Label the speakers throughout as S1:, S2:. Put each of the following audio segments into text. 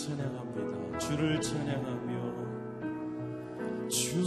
S1: 찬양합니다. 주를 찬양하며 주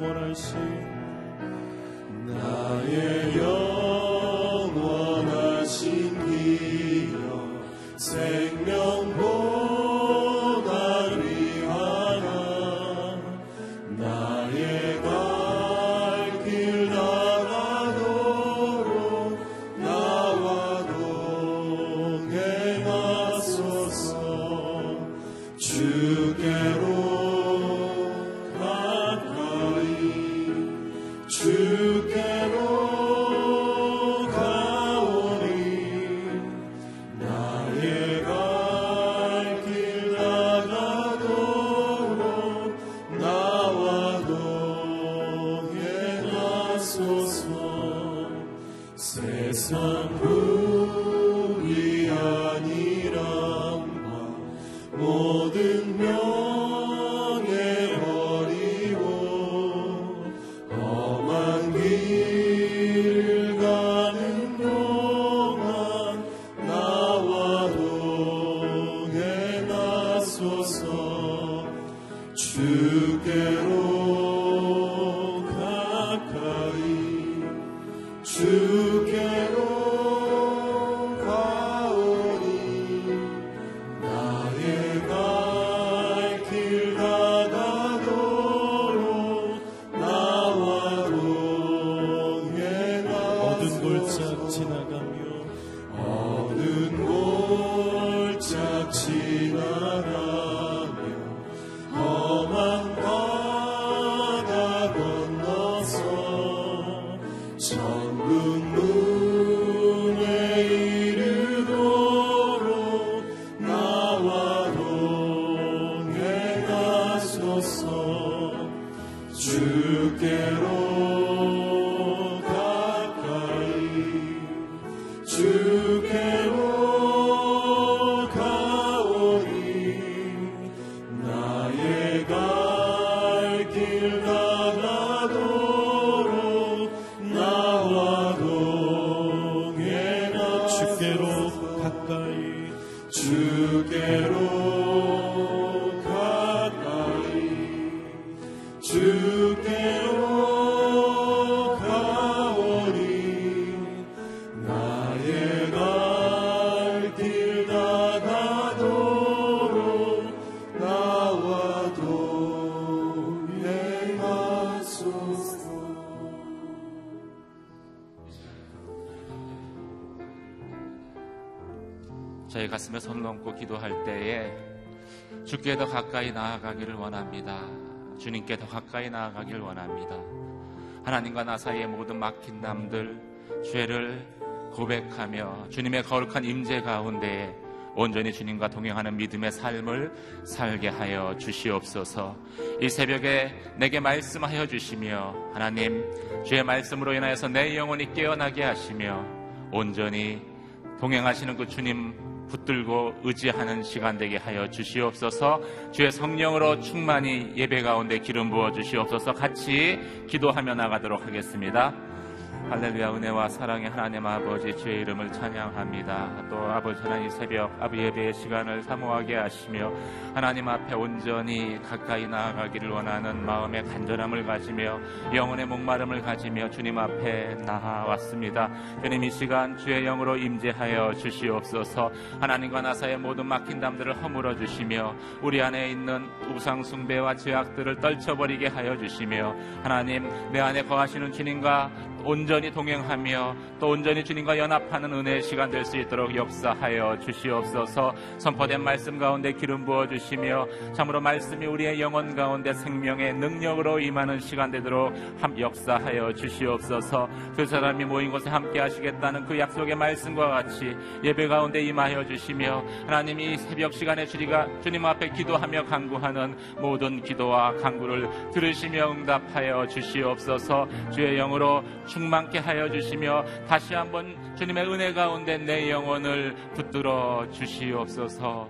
S1: what I see. 主けろ。 주께
S2: 더 가까이 나아가기를 원합니다. 주님께 더 가까이 나아가길 원합니다. 하나님과 나 사이의 모든 막힌 남들 죄를 고백하며 주님의 거룩한 임재 가운데 온전히 주님과 동행하는 믿음의 삶을 살게 하여 주시옵소서. 이 새벽에 내게 말씀하여 주시며 하나님 주의 말씀으로 인하여서 내 영혼이 깨어나게 하시며 온전히 동행하시는 그 주님 붙들고 의지하는 시간 되게 하여 주시옵소서 주의 성령으로 충만히 예배 가운데 기름 부어 주시옵소서 같이 기도하며 나가도록 하겠습니다. 할렐루야 은혜와 사랑의 하나님 아버지 주의 이름을 찬양합니다. 또 아버지 하나님 새벽 아버지 예배의 시간을 사모하게 하시며 하나님 앞에 온전히 가까이 나아가기를 원하는 마음의 간절함을 가지며 영혼의 목마름을 가지며 주님 앞에 나아왔습니다. 주님 이 시간 주의 영으로 임재하여 주시옵소서 하나님과 나사의 모든 막힌 담들을 허물어 주시며 우리 안에 있는 우상 숭배와 죄악들을 떨쳐버리게 하여 주시며 하나님 내 안에 거하시는 주님과 온전히 동행하며 또 온전히 주님과 연합하는 은혜의 시간 될 수 있도록 역사하여 주시옵소서. 선포된 말씀 가운데 기름 부어 주시며 참으로 말씀이 우리의 영혼 가운데 생명의 능력으로 임하는 시간 되도록 함 역사하여 주시옵소서. 그 사람이 모인 곳에 함께 하시겠다는 그 약속의 말씀과 같이 예배 가운데 임하여 주시며 하나님이 새벽 시간에 주리가 주님 앞에 기도하며 간구하는 모든 기도와 간구를 들으시며 응답하여 주시옵소서. 주의 영으로 충만 케 하여 주시며 다시 한번 주님의 은혜 가운데 내 영혼을 붙들어 주시옵소서.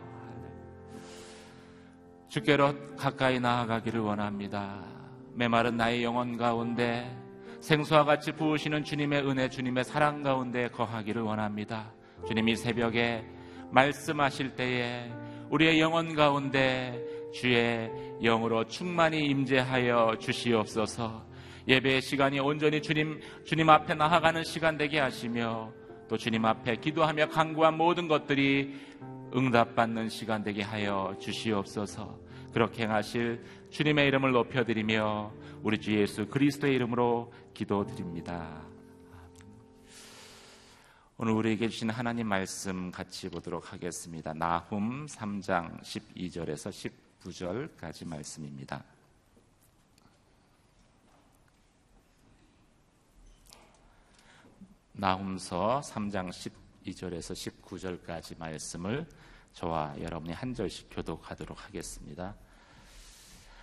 S2: 주께로 가까이 나아가기를 원합니다. 메마른 나의 영혼 가운데 생수와 같이 부으시는 주님의 은혜, 주님의 사랑 가운데 거하기를 원합니다. 주님이 새벽에 말씀하실 때에 우리의 영혼 가운데 주의 영으로 충만히 임재하여 주시옵소서. 예배의 시간이 온전히 주님, 주님 앞에 나아가는 시간 되게 하시며 또 주님 앞에 기도하며 간구한 모든 것들이 응답받는 시간 되게 하여 주시옵소서. 그렇게 행하실 주님의 이름을 높여드리며 우리 주 예수 그리스도의 이름으로 기도드립니다. 오늘 우리에게 주신 하나님 말씀 같이 보도록 하겠습니다. 나훔 3장 12절에서 19절까지 말씀입니다. 나훔서 3장 12절에서 19절까지 말씀을 저와 여러분이 한 절씩 교독하도록 하겠습니다.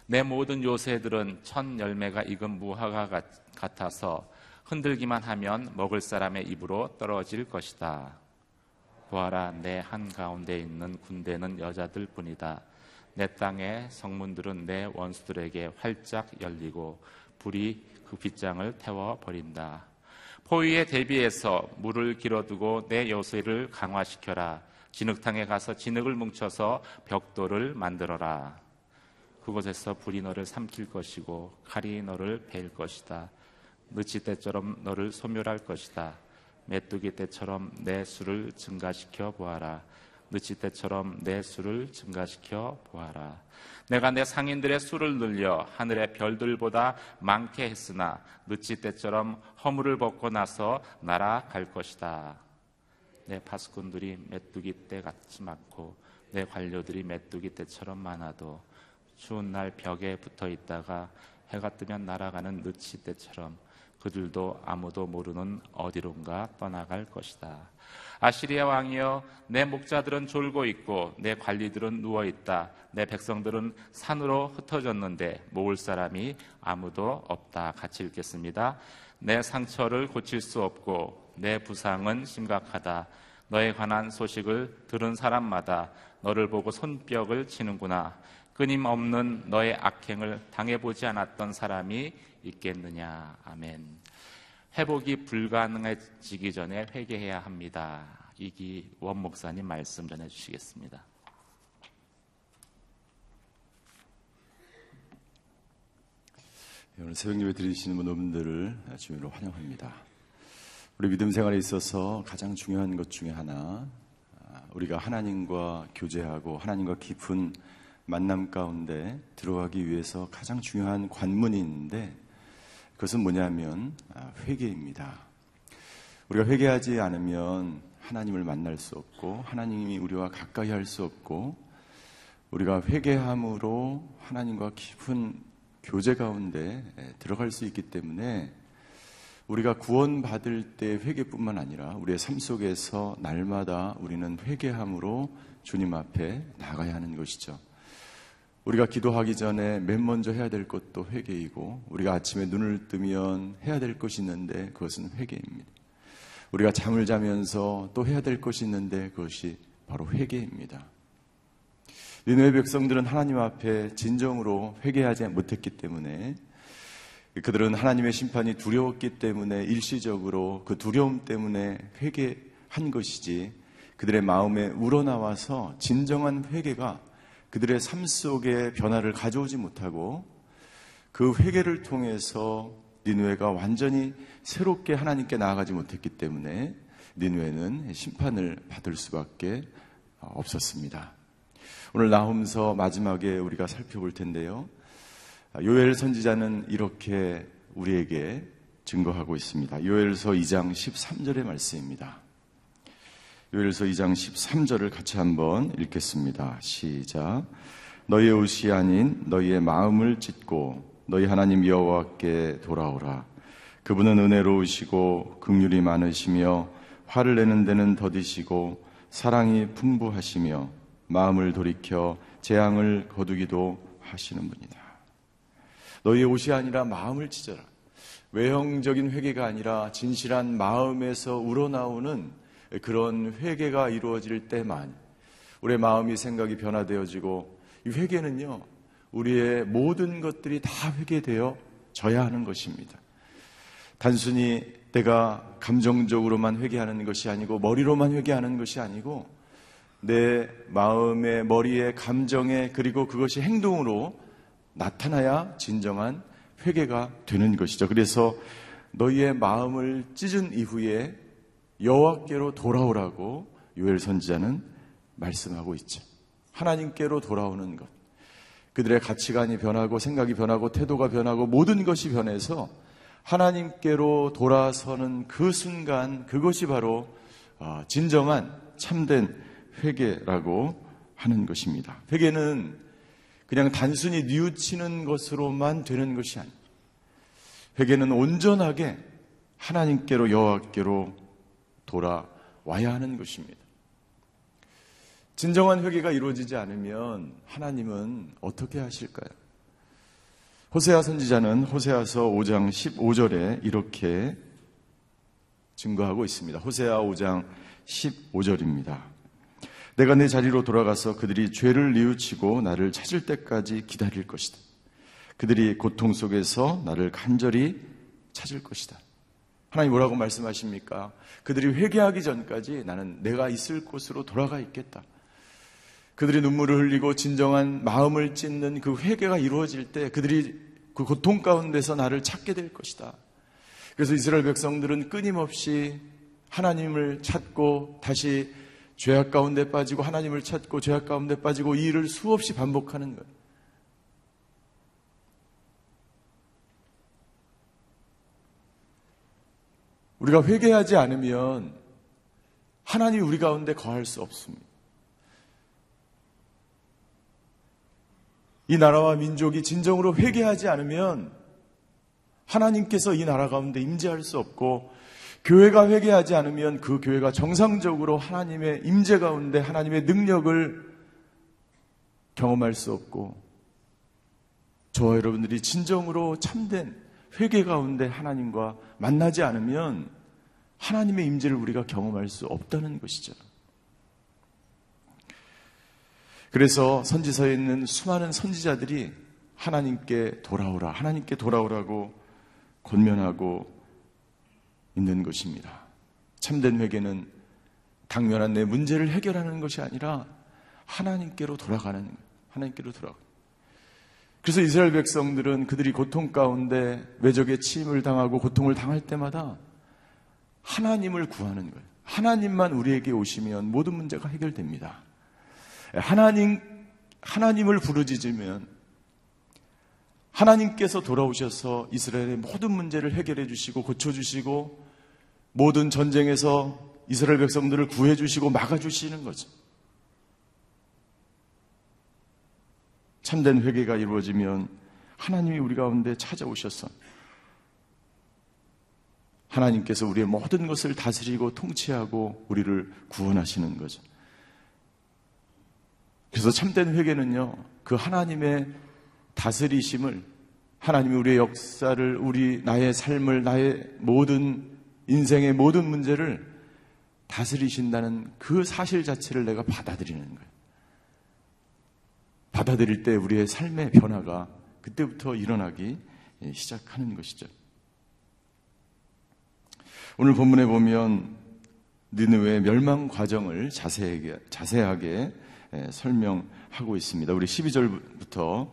S2: 내 모든 요새들은 천 열매가 익은 무화과 같아서 흔들기만 하면 먹을 사람의 입으로 떨어질 것이다. 보아라, 내 한가운데 있는 군대는 여자들 뿐이다. 내 땅의 성문들은 내 원수들에게 활짝 열리고 불이 그 빗장을 태워버린다. 포위에 대비해서 물을 길어두고 내 요새를 강화시켜라. 진흙탕에 가서 진흙을 뭉쳐서 벽돌을 만들어라. 그곳에서 불이 너를 삼킬 것이고 칼이 너를 베일 것이다. 느치 때처럼 너를 소멸할 것이다. 메뚜기 때처럼 내 수를 증가시켜 보아라. 느치 때처럼 내 수를 증가시켜 보아라. 내가 내 상인들의 수를 늘려 하늘의 별들보다 많게 했으나 늦지 때처럼 허물을 벗고 나서 날아갈 것이다. 내 파수꾼들이 메뚜기 때 같이 많고 내 관료들이 메뚜기 때처럼 많아도 추운 날 벽에 붙어 있다가 해가 뜨면 날아가는 늦치 때처럼 그들도 아무도 모르는 어디론가 떠나갈 것이다. 아시리아 왕이여 내 목자들은 졸고 있고 내 관리들은 누워 있다. 내 백성들은 산으로 흩어졌는데 모을 사람이 아무도 없다. 같이 읽겠습니다. 내 상처를 고칠 수 없고 내 부상은 심각하다. 너에 관한 소식을 들은 사람마다 너를 보고 손뼉을 치는구나. 끊임없는 너의 악행을 당해보지 않았던 사람이 있겠느냐. 아멘. 회복이 불가능해지기 전에 회개해야 합니다. 이기 원 목사님 말씀 전해 주시겠습니다.
S3: 네, 오늘 새벽 예배 드리시는 분들을 주님으로 환영합니다. 우리 믿음 생활에 있어서 가장 중요한 것 중에 하나, 아, 우리가 하나님과 교제하고 하나님과 깊은 만남 가운데 들어가기 위해서 가장 중요한 관문이 있는데 그것은 뭐냐면 아, 회개입니다. 우리가 회개하지 않으면 하나님을 만날 수 없고 하나님이 우리와 가까이 할 수 없고 우리가 회개함으로 하나님과 깊은 교제 가운데 들어갈 수 있기 때문에 우리가 구원받을 때 회개뿐만 아니라 우리의 삶 속에서 날마다 우리는 회개함으로 주님 앞에 나가야 하는 것이죠. 우리가 기도하기 전에 맨 먼저 해야 될 것도 회개이고 우리가 아침에 눈을 뜨면 해야 될 것이 있는데 그것은 회개입니다. 우리가 잠을 자면서 또 해야 될 것이 있는데 그것이 바로 회개입니다. 니누의 백성들은 하나님 앞에 진정으로 회개하지 못했기 때문에 그들은 하나님의 심판이 두려웠기 때문에 일시적으로 그 두려움 때문에 회개한 것이지 그들의 마음에 우러나와서 진정한 회개가 그들의 삶 속에 변화를 가져오지 못하고 그 회개를 통해서 니누에가 완전히 새롭게 하나님께 나아가지 못했기 때문에 니누에는 심판을 받을 수밖에 없었습니다. 오늘 나홈서 마지막에 우리가 살펴볼 텐데요. 요엘 선지자는 이렇게 우리에게 증거하고 있습니다. 요엘서 2장 13절의 말씀입니다. 요엘서 2장 13절을 같이 한번 읽겠습니다. 시작. 너희의 옷이 아닌 너희의 마음을 찢고 너희 하나님 여호와께 돌아오라. 그분은 은혜로우시고 긍휼이 많으시며 화를 내는 데는 더디시고 사랑이 풍부하시며 마음을 돌이켜 재앙을 거두기도 하시는 분이다. 너희의 옷이 아니라 마음을 찢어라. 외형적인 회개가 아니라 진실한 마음에서 우러나오는 그런 회개가 이루어질 때만 우리의 마음이 생각이 변화되어지고 이 회개는요 우리의 모든 것들이 다 회개되어 져야 하는 것입니다. 단순히 내가 감정적으로만 회개하는 것이 아니고 머리로만 회개하는 것이 아니고 내 마음의 머리의 감정에 그리고 그것이 행동으로 나타나야 진정한 회개가 되는 것이죠. 그래서 너희의 마음을 찢은 이후에 여호와께로 돌아오라고 요엘 선지자는 말씀하고 있죠. 하나님께로 돌아오는 것. 그들의 가치관이 변하고 생각이 변하고 태도가 변하고 모든 것이 변해서 하나님께로 돌아서는 그 순간 그것이 바로 어, 진정한 참된 회개라고 하는 것입니다. 회개는 그냥 단순히 뉘우치는 것으로만 되는 것이 아닙니다. 회개는 온전하게 하나님께로 여호와께로 돌아와야 하는 것입니다. 진정한 회개가 이루어지지 않으면 하나님은 어떻게 하실까요? 호세아 선지자는 호세아서 5장 15절에 이렇게 증거하고 있습니다. 호세아 5장 15절입니다. 내가 내 자리로 돌아가서 그들이 죄를 뉘우치고 나를 찾을 때까지 기다릴 것이다. 그들이 고통 속에서 나를 간절히 찾을 것이다. 하나님 뭐라고 말씀하십니까? 그들이 회개하기 전까지 나는 내가 있을 곳으로 돌아가 있겠다. 그들이 눈물을 흘리고 진정한 마음을 찢는 그 회개가 이루어질 때 그들이 그 고통 가운데서 나를 찾게 될 것이다. 그래서 이스라엘 백성들은 끊임없이 하나님을 찾고 다시 죄악 가운데 빠지고 하나님을 찾고 죄악 가운데 빠지고 이 일을 수없이 반복하는 거예요. 우리가 회개하지 않으면 하나님이 우리 가운데 거할 수 없습니다. 이 나라와 민족이 진정으로 회개하지 않으면 하나님께서 이 나라 가운데 임재할 수 없고 교회가 회개하지 않으면 그 교회가 정상적으로 하나님의 임재 가운데 하나님의 능력을 경험할 수 없고 저와 여러분들이 진정으로 참된 회개 가운데 하나님과 만나지 않으면 하나님의 임재를 우리가 경험할 수 없다는 것이죠. 그래서 선지서에 있는 수많은 선지자들이 하나님께 돌아오라, 하나님께 돌아오라고 권면하고 있는 것입니다. 참된 회개는 당면한 내 문제를 해결하는 것이 아니라 하나님께로 돌아가는 하나님께로 돌아가. 그래서 이스라엘 백성들은 그들이 고통 가운데 외적의 침입을 당하고 고통을 당할 때마다 하나님을 구하는 거예요. 하나님만 우리에게 오시면 모든 문제가 해결됩니다. 하나님, 하나님을 부르짖으면 하나님께서 돌아오셔서 이스라엘의 모든 문제를 해결해 주시고 고쳐 주시고 모든 전쟁에서 이스라엘 백성들을 구해 주시고 막아 주시는 거죠. 참된 회개가 이루어지면 하나님이 우리 가운데 찾아오셔서 하나님께서 우리의 모든 것을 다스리고 통치하고 우리를 구원하시는 거죠. 그래서 참된 회개는요, 그 하나님의 다스리심을, 하나님이 우리의 역사를, 우리, 나의 삶을, 나의 모든, 인생의 모든 문제를 다스리신다는 그 사실 자체를 내가 받아들이는 거예요. 받아들일 때 우리의 삶의 변화가 그때부터 일어나기 시작하는 것이죠. 오늘 본문에 보면 느느웨의 멸망 과정을 자세하게, 자세하게 설명하고 있습니다. 우리 12절부터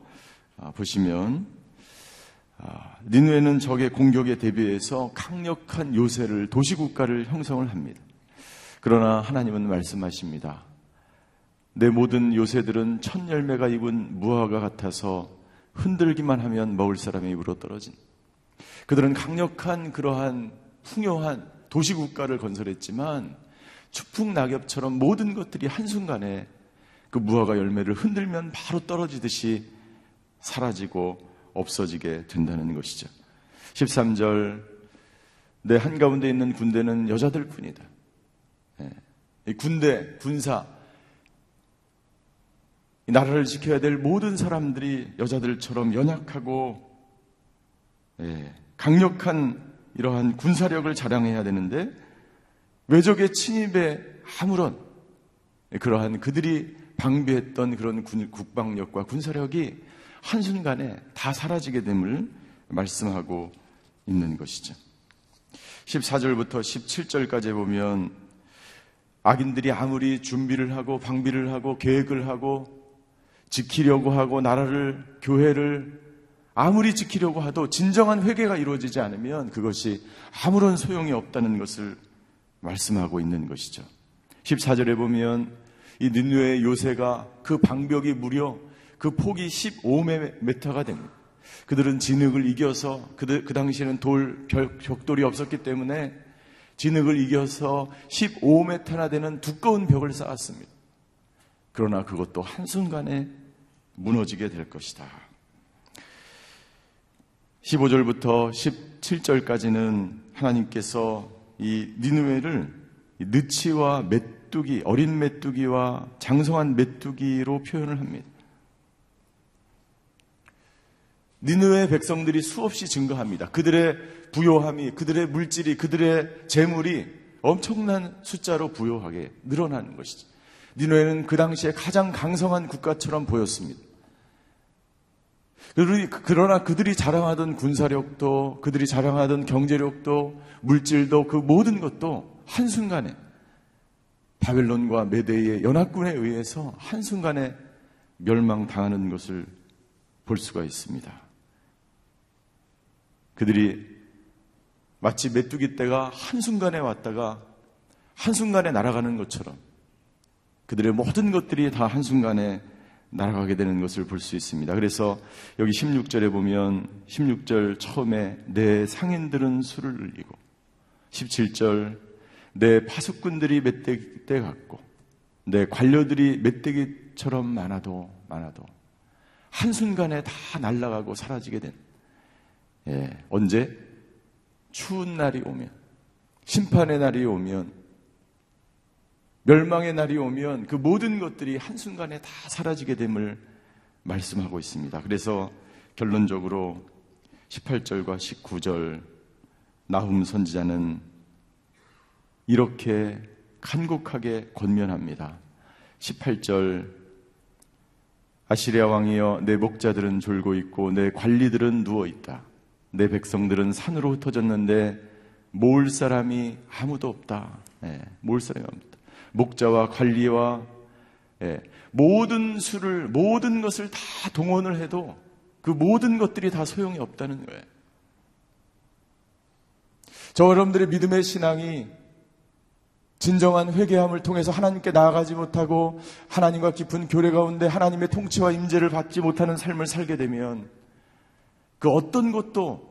S3: 아, 보시면 아, 니누에는 적의 공격에 대비해서 강력한 요새를 도시국가를 형성을 합니다. 그러나 하나님은 말씀하십니다. 내 모든 요새들은 첫 열매가 입은 무화과 같아서 흔들기만 하면 먹을 사람의 입으로 떨어진. 그들은 강력한 그러한 풍요한 도시국가를 건설했지만 추풍 낙엽처럼 모든 것들이 한순간에 그 무화과 열매를 흔들면 바로 떨어지듯이 사라지고 없어지게 된다는 것이죠. 13절 내 한가운데 있는 군대는 여자들 뿐이다. 예. 군대, 군사, 나라를 지켜야 될 모든 사람들이 여자들처럼 연약하고 예, 강력한 이러한 군사력을 자랑해야 되는데 외적의 침입에 아무런 그러한 그들이 방비했던 그런 군, 국방력과 군사력이 한순간에 다 사라지게 됨을 말씀하고 있는 것이죠. 14절부터 17절까지 보면 악인들이 아무리 준비를 하고 방비를 하고 계획을 하고 지키려고 하고 나라를 교회를 아무리 지키려고 해도 진정한 회개가 이루어지지 않으면 그것이 아무런 소용이 없다는 것을 말씀하고 있는 것이죠. 14절에 보면 이 니누의 요새가 그 방벽이 무려 그 폭이 15m가 됩니다. 그들은 진흙을 이겨서 그들, 그 당시에는 돌, 벽, 벽돌이 없었기 때문에 진흙을 이겨서 15m나 되는 두꺼운 벽을 쌓았습니다. 그러나 그것도 한순간에 무너지게 될 것이다. 15절부터 17절까지는 하나님께서 이 니누웨를 느치와 메뚜기, 어린 메뚜기와 장성한 메뚜기로 표현을 합니다. 니누의 백성들이 수없이 증거합니다. 그들의 부요함이, 그들의 물질이, 그들의 재물이 엄청난 숫자로 부요하게 늘어나는 것이죠. 니누에는 그 당시에 가장 강성한 국가처럼 보였습니다. 그러나 그들이 자랑하던 군사력도, 그들이 자랑하던 경제력도, 물질도 그 모든 것도 한순간에 바벨론과 메데의 연합군에 의해서 한순간에 멸망당하는 것을 볼 수가 있습니다. 그들이 마치 메뚜기 떼가 한순간에 왔다가 한순간에 날아가는 것처럼 그들의 모든 것들이 다 한순간에 날아가게 되는 것을 볼 수 있습니다. 그래서 여기 16절에 보면 16절 처음에 내 상인들은 술을 흘리고 17절 내 파수꾼들이 멧돼지 같고 내 관료들이 멧돼지처럼 많아도 많아도 한순간에 다 날아가고 사라지게 된 예, 언제 추운 날이 오면 심판의 날이 오면 멸망의 날이 오면 그 모든 것들이 한순간에 다 사라지게 됨을 말씀하고 있습니다. 그래서 결론적으로 18절과 19절 나훔 선지자는 이렇게 간곡하게 권면합니다. 18절 아시리아 왕이여 내 목자들은 졸고 있고 내 관리들은 누워 있다. 내 백성들은 산으로 흩어졌는데 모을 사람이 아무도 없다. 네, 모을 사람이 없다. 목자와 관리와 예, 모든 수를 모든 것을 다 동원을 해도 그 모든 것들이 다 소용이 없다는 거예요. 저 여러분들의 믿음의 신앙이 진정한 회개함을 통해서 하나님께 나아가지 못하고 하나님과 깊은 교례 가운데 하나님의 통치와 임재를 받지 못하는 삶을 살게 되면 그 어떤 것도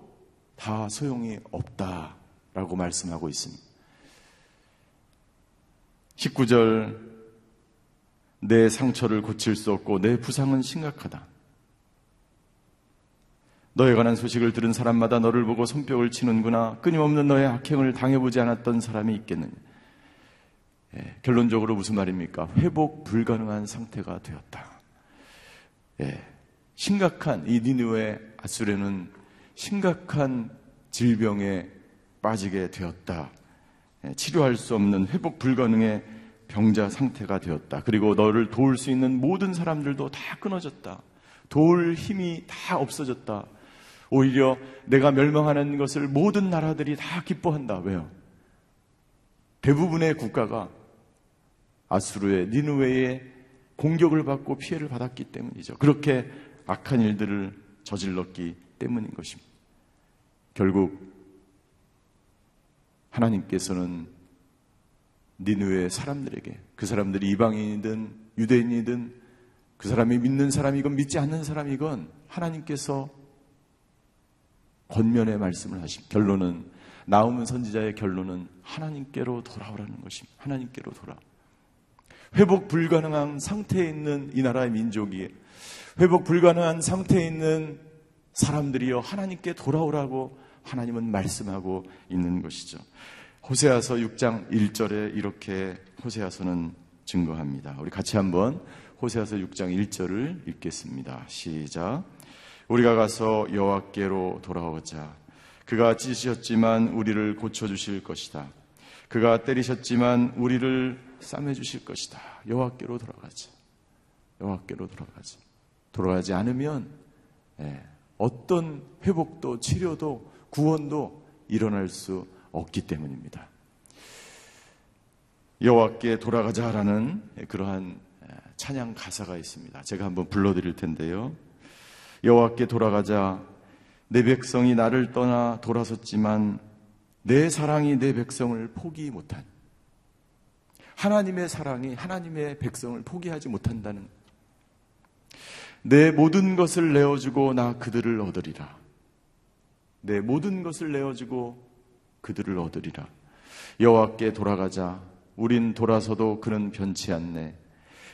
S3: 다 소용이 없다라고 말씀하고 있습니다. 19절 내 상처를 고칠 수 없고 내 부상은 심각하다. 너에 관한 소식을 들은 사람마다 너를 보고 손뼉을 치는구나. 끊임없는 너의 악행을 당해보지 않았던 사람이 있겠느냐. 예, 결론적으로 무슨 말입니까? 회복 불가능한 상태가 되었다. 예, 심각한 이 니누의 아수레는 심각한 질병에 빠지게 되었다. 예, 치료할 수 없는 회복 불가능의 병자 상태가 되었다. 그리고 너를 도울 수 있는 모든 사람들도 다 끊어졌다. 도울 힘이 다 없어졌다. 오히려 내가 멸망하는 것을 모든 나라들이 다 기뻐한다. 왜요? 대부분의 국가가 아수르의 니누웨의 공격을 받고 피해를 받았기 때문이죠. 그렇게 악한 일들을 저질렀기 때문인 것입니다. 결국 하나님께서는 니누의 사람들에게 그 사람들이 이방인이든 유대인이든 그 사람이 믿는 사람이건 믿지 않는 사람이건 하나님께서 권면의 말씀을 하신 결론은 나오는 선지자의 결론은 하나님께로 돌아오라는 것입니다. 하나님께로 돌아. 회복 불가능한 상태에 있는 이 나라의 민족이 회복 불가능한 상태에 있는 사람들이여 하나님께 돌아오라고 하나님은 말씀하고 있는 것이죠. 호세아서 6장 1절에 이렇게 호세아서는 증거합니다. 우리 같이 한번 호세아서 6장 1절을 읽겠습니다. 시작. 우리가 가서 여호와께로 돌아오자. 그가 찢으셨지만 우리를 고쳐 주실 것이다. 그가 때리셨지만 우리를 싸매 주실 것이다. 여호와께로 돌아가자. 여호와께로 돌아가자. 돌아가지 않으면 예, 어떤 회복도 치료도 구원도 일어날 수 없기 때문입니다. 여호와께 돌아가자라는 그러한 찬양 가사가 있습니다. 제가 한번 불러드릴 텐데요. 여호와께 돌아가자 내 백성이 나를 떠나 돌아섰지만 내 사랑이 내 백성을 포기 못한 하나님의 사랑이 하나님의 백성을 포기하지 못한다는 내 모든 것을 내어주고 나 그들을 얻으리라. 내 모든 것을 내어주고 그들을 얻으리라. 여호와께 돌아가자. 우린 돌아서도 그는 변치 않네.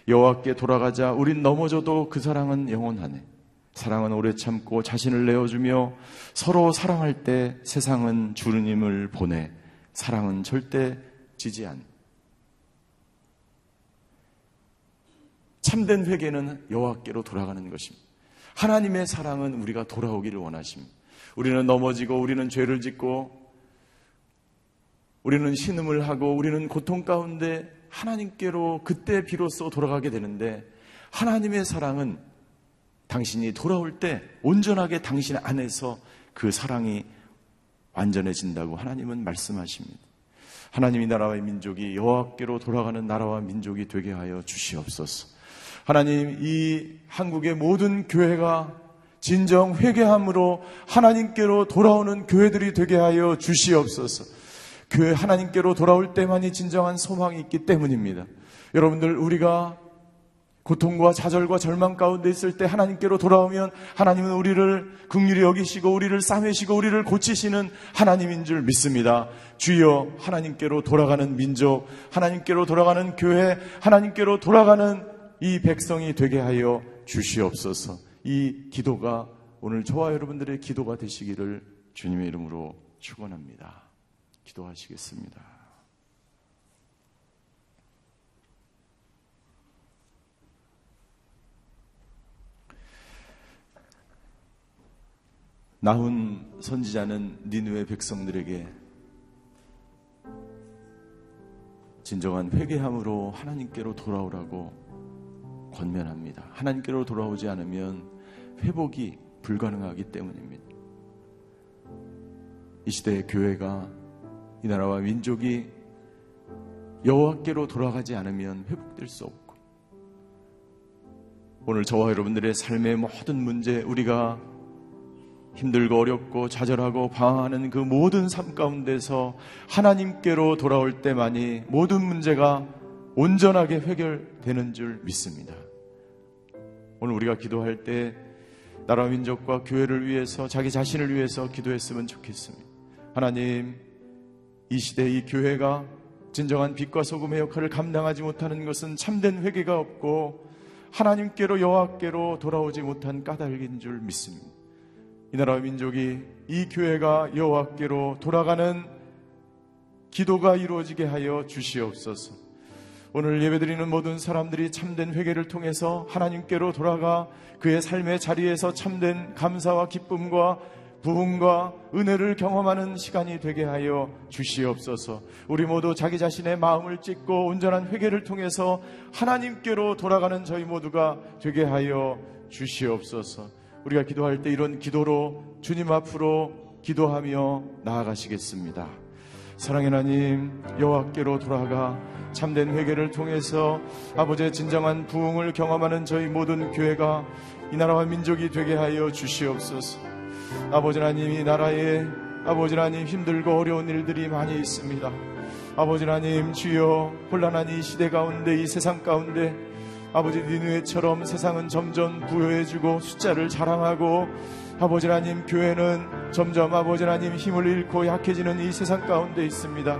S3: 여호와께 돌아가자. 우린 넘어져도 그 사랑은 영원하네. 사랑은 오래 참고 자신을 내어주며 서로 사랑할 때 세상은 주님을 보내. 사랑은 절대 지지 않. 참된 회개는 여호와께로 돌아가는 것입니다. 하나님의 사랑은 우리가 돌아오기를 원하십니다. 우리는 넘어지고 우리는 죄를 짓고 우리는 신음을 하고 우리는 고통 가운데 하나님께로 그때 비로소 돌아가게 되는데 하나님의 사랑은 당신이 돌아올 때 온전하게 당신 안에서 그 사랑이 완전해진다고 하나님은 말씀하십니다. 하나님이 나라와 민족이 여호와께로 돌아가는 나라와 민족이 되게 하여 주시옵소서. 하나님 이 한국의 모든 교회가 진정 회개함으로 하나님께로 돌아오는 교회들이 되게 하여 주시옵소서. 교회 하나님께로 돌아올 때만이 진정한 소망이 있기 때문입니다. 여러분들 우리가 고통과 좌절과 절망 가운데 있을 때 하나님께로 돌아오면 하나님은 우리를 극률히 여기시고 우리를 싸매시고 우리를 고치시는 하나님인 줄 믿습니다. 주여 하나님께로 돌아가는 민족, 하나님께로 돌아가는 교회, 하나님께로 돌아가는 이 백성이 되게 하여 주시옵소서. 이 기도가 오늘 저와 여러분들의 기도가 되시기를 주님의 이름으로 축원합니다. 기도하시겠습니다. 나훈 선지자는 니누의 백성들에게 진정한 회개함으로 하나님께로 돌아오라고 권면합니다. 하나님께로 돌아오지 않으면 회복이 불가능하기 때문입니다. 이 시대의 교회가 이 나라와 민족이 여호와께로 돌아가지 않으면 회복될 수 없고 오늘 저와 여러분들의 삶의 모든 문제 우리가 힘들고 어렵고 좌절하고 방황하는 그 모든 삶 가운데서 하나님께로 돌아올 때만이 모든 문제가 온전하게 해결되는 줄 믿습니다. 오늘 우리가 기도할 때 나라 민족과 교회를 위해서 자기 자신을 위해서 기도했으면 좋겠습니다. 하나님 이 시대 이 교회가 진정한 빛과 소금의 역할을 감당하지 못하는 것은 참된 회개가 없고 하나님께로 여호와께로 돌아오지 못한 까닭인 줄 믿습니다. 이 나라 민족이 이 교회가 여호와께로 돌아가는 기도가 이루어지게 하여 주시옵소서. 오늘 예배드리는 모든 사람들이 참된 회개를 통해서 하나님께로 돌아가 그의 삶의 자리에서 참된 감사와 기쁨과 부흥과 은혜를 경험하는 시간이 되게 하여 주시옵소서. 우리 모두 자기 자신의 마음을 찢고 온전한 회개를 통해서 하나님께로 돌아가는 저희 모두가 되게 하여 주시옵소서. 우리가 기도할 때 이런 기도로 주님 앞으로 기도하며 나아가시겠습니다. 사랑의 하나님 여호와께로 돌아가 참된 회개를 통해서 아버지의 진정한 부흥을 경험하는 저희 모든 교회가 이 나라와 민족이 되게 하여 주시옵소서. 아버지 하나님 이 나라에 아버지 하나님 힘들고 어려운 일들이 많이 있습니다. 아버지 하나님 주여 혼란한 이 시대 가운데 이 세상 가운데 아버지 니누에처럼 세상은 점점 부여해주고 숫자를 자랑하고 아버지 하나님 교회는 점점 아버지 하나님 힘을 잃고 약해지는 이 세상 가운데 있습니다.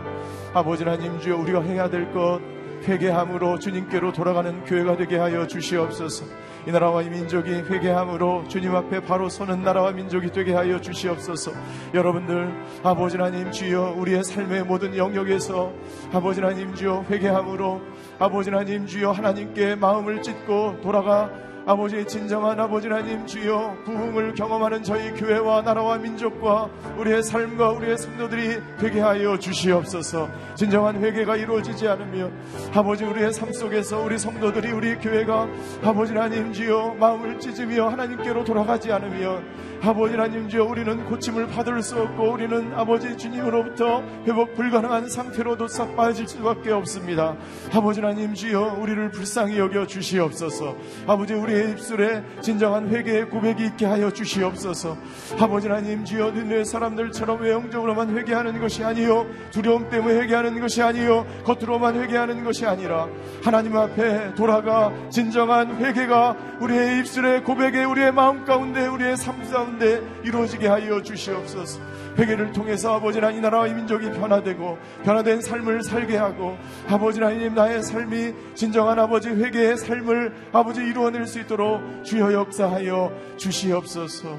S3: 아버지 하나님 주여 우리가 해야 될 것 회개함으로 주님께로 돌아가는 교회가 되게 하여 주시옵소서. 이 나라와 이 민족이 회개함으로 주님 앞에 바로 서는 나라와 민족이 되게 하여 주시옵소서. 여러분들 아버지 하나님 주여 우리의 삶의 모든 영역에서 아버지 하나님 주여 회개함으로 아버지 하나님 주여 하나님께 마음을 찢고 돌아가 아버지의 진정한 아버지 하나님 주여 부흥을 경험하는 저희 교회와 나라와 민족과 우리의 삶과 우리의 성도들이 되게 하여 주시옵소서. 진정한 회개가 이루어지지 않으며 아버지 우리의 삶 속에서 우리 성도들이 우리 교회가 아버지 하나님 주여 마음을 찢으며 하나님께로 돌아가지 않으며 아버지 하나님 주여 우리는 고침을 받을 수 없고 우리는 아버지 주님으로부터 회복 불가능한 상태로 도 싹 빠질 수밖에 없습니다. 아버지 하나님 주여 우리를 불쌍히 여겨 주시옵소서. 아버지 우리 우리의 입술에 진정한 회개의 고백이 있게 하여 주시옵소서. 아버지 하나님 주여 눈의 사람들처럼 외형적으로만 회개하는 것이 아니요 두려움 때문에 회개하는 것이 아니요 겉으로만 회개하는 것이 아니라 하나님 앞에 돌아가 진정한 회개가 우리의 입술의 고백에 우리의 마음 가운데 우리의 삶 가운데 이루어지게 하여 주시옵소서. 회개를 통해서 아버지 하나님 나라와 이 민족이 변화되고 변화된 삶을 살게 하고 아버지 하나님 나의 삶이 진정한 아버지 회개의 삶을 아버지 이루어낼 수 있도록 주여 역사하여 주시옵소서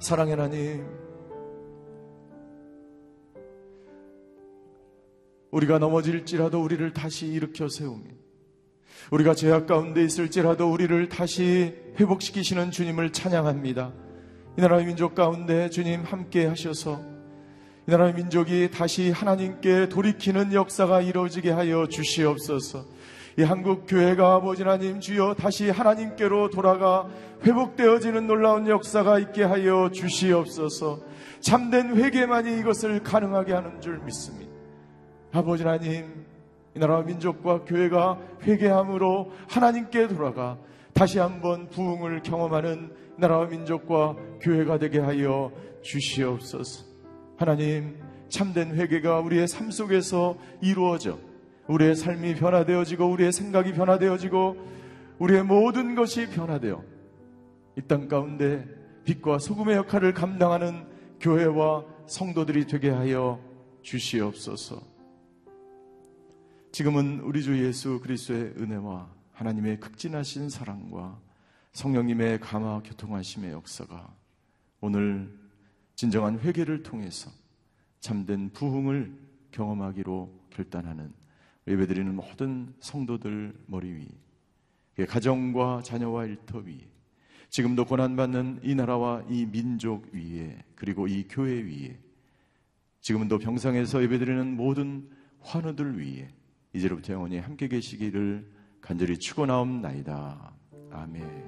S3: 사랑의 하나님 우리가 넘어질지라도 우리를 다시 일으켜 세우며 우리가 죄악 가운데 있을지라도 우리를 다시 회복시키시는 주님을 찬양합니다. 이 나라의 민족 가운데 주님 함께 하셔서 이 나라의 민족이 다시 하나님께 돌이키는 역사가 이루어지게 하여 주시옵소서. 이 한국 교회가 아버지 하나님 주여 다시 하나님께로 돌아가 회복되어지는 놀라운 역사가 있게 하여 주시옵소서. 참된 회개만이 이것을 가능하게 하는 줄 믿습니다. 아버지 하나님, 이 나라 민족과 교회가 회개함으로 하나님께 돌아가 다시 한번 부흥을 경험하는 나라와 민족과 교회가 되게 하여 주시옵소서. 하나님, 참된 회개가 우리의 삶 속에서 이루어져 우리의 삶이 변화되어지고 우리의 생각이 변화되어지고 우리의 모든 것이 변화되어 이 땅 가운데 빛과 소금의 역할을 감당하는 교회와 성도들이 되게 하여 주시옵소서. 지금은 우리 주 예수 그리스도의 은혜와 하나님의 극진하신 사랑과 성령님의 감화 교통하심의 역사가 오늘 진정한 회개를 통해서 참된 부흥을 경험하기로 결단하는 예배드리는 모든 성도들 머리 위, 가정과 자녀와 일터 위, 지금도 고난받는 이 나라와 이 민족 위에, 그리고 이 교회 위에, 지금도 병상에서 예배드리는 모든 환우들 위에, 이제로부터 영원히 함께 계시기를 간절히 축원하옵나이다. 아멘.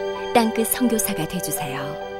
S4: 땅끝 선교사가 되주세요.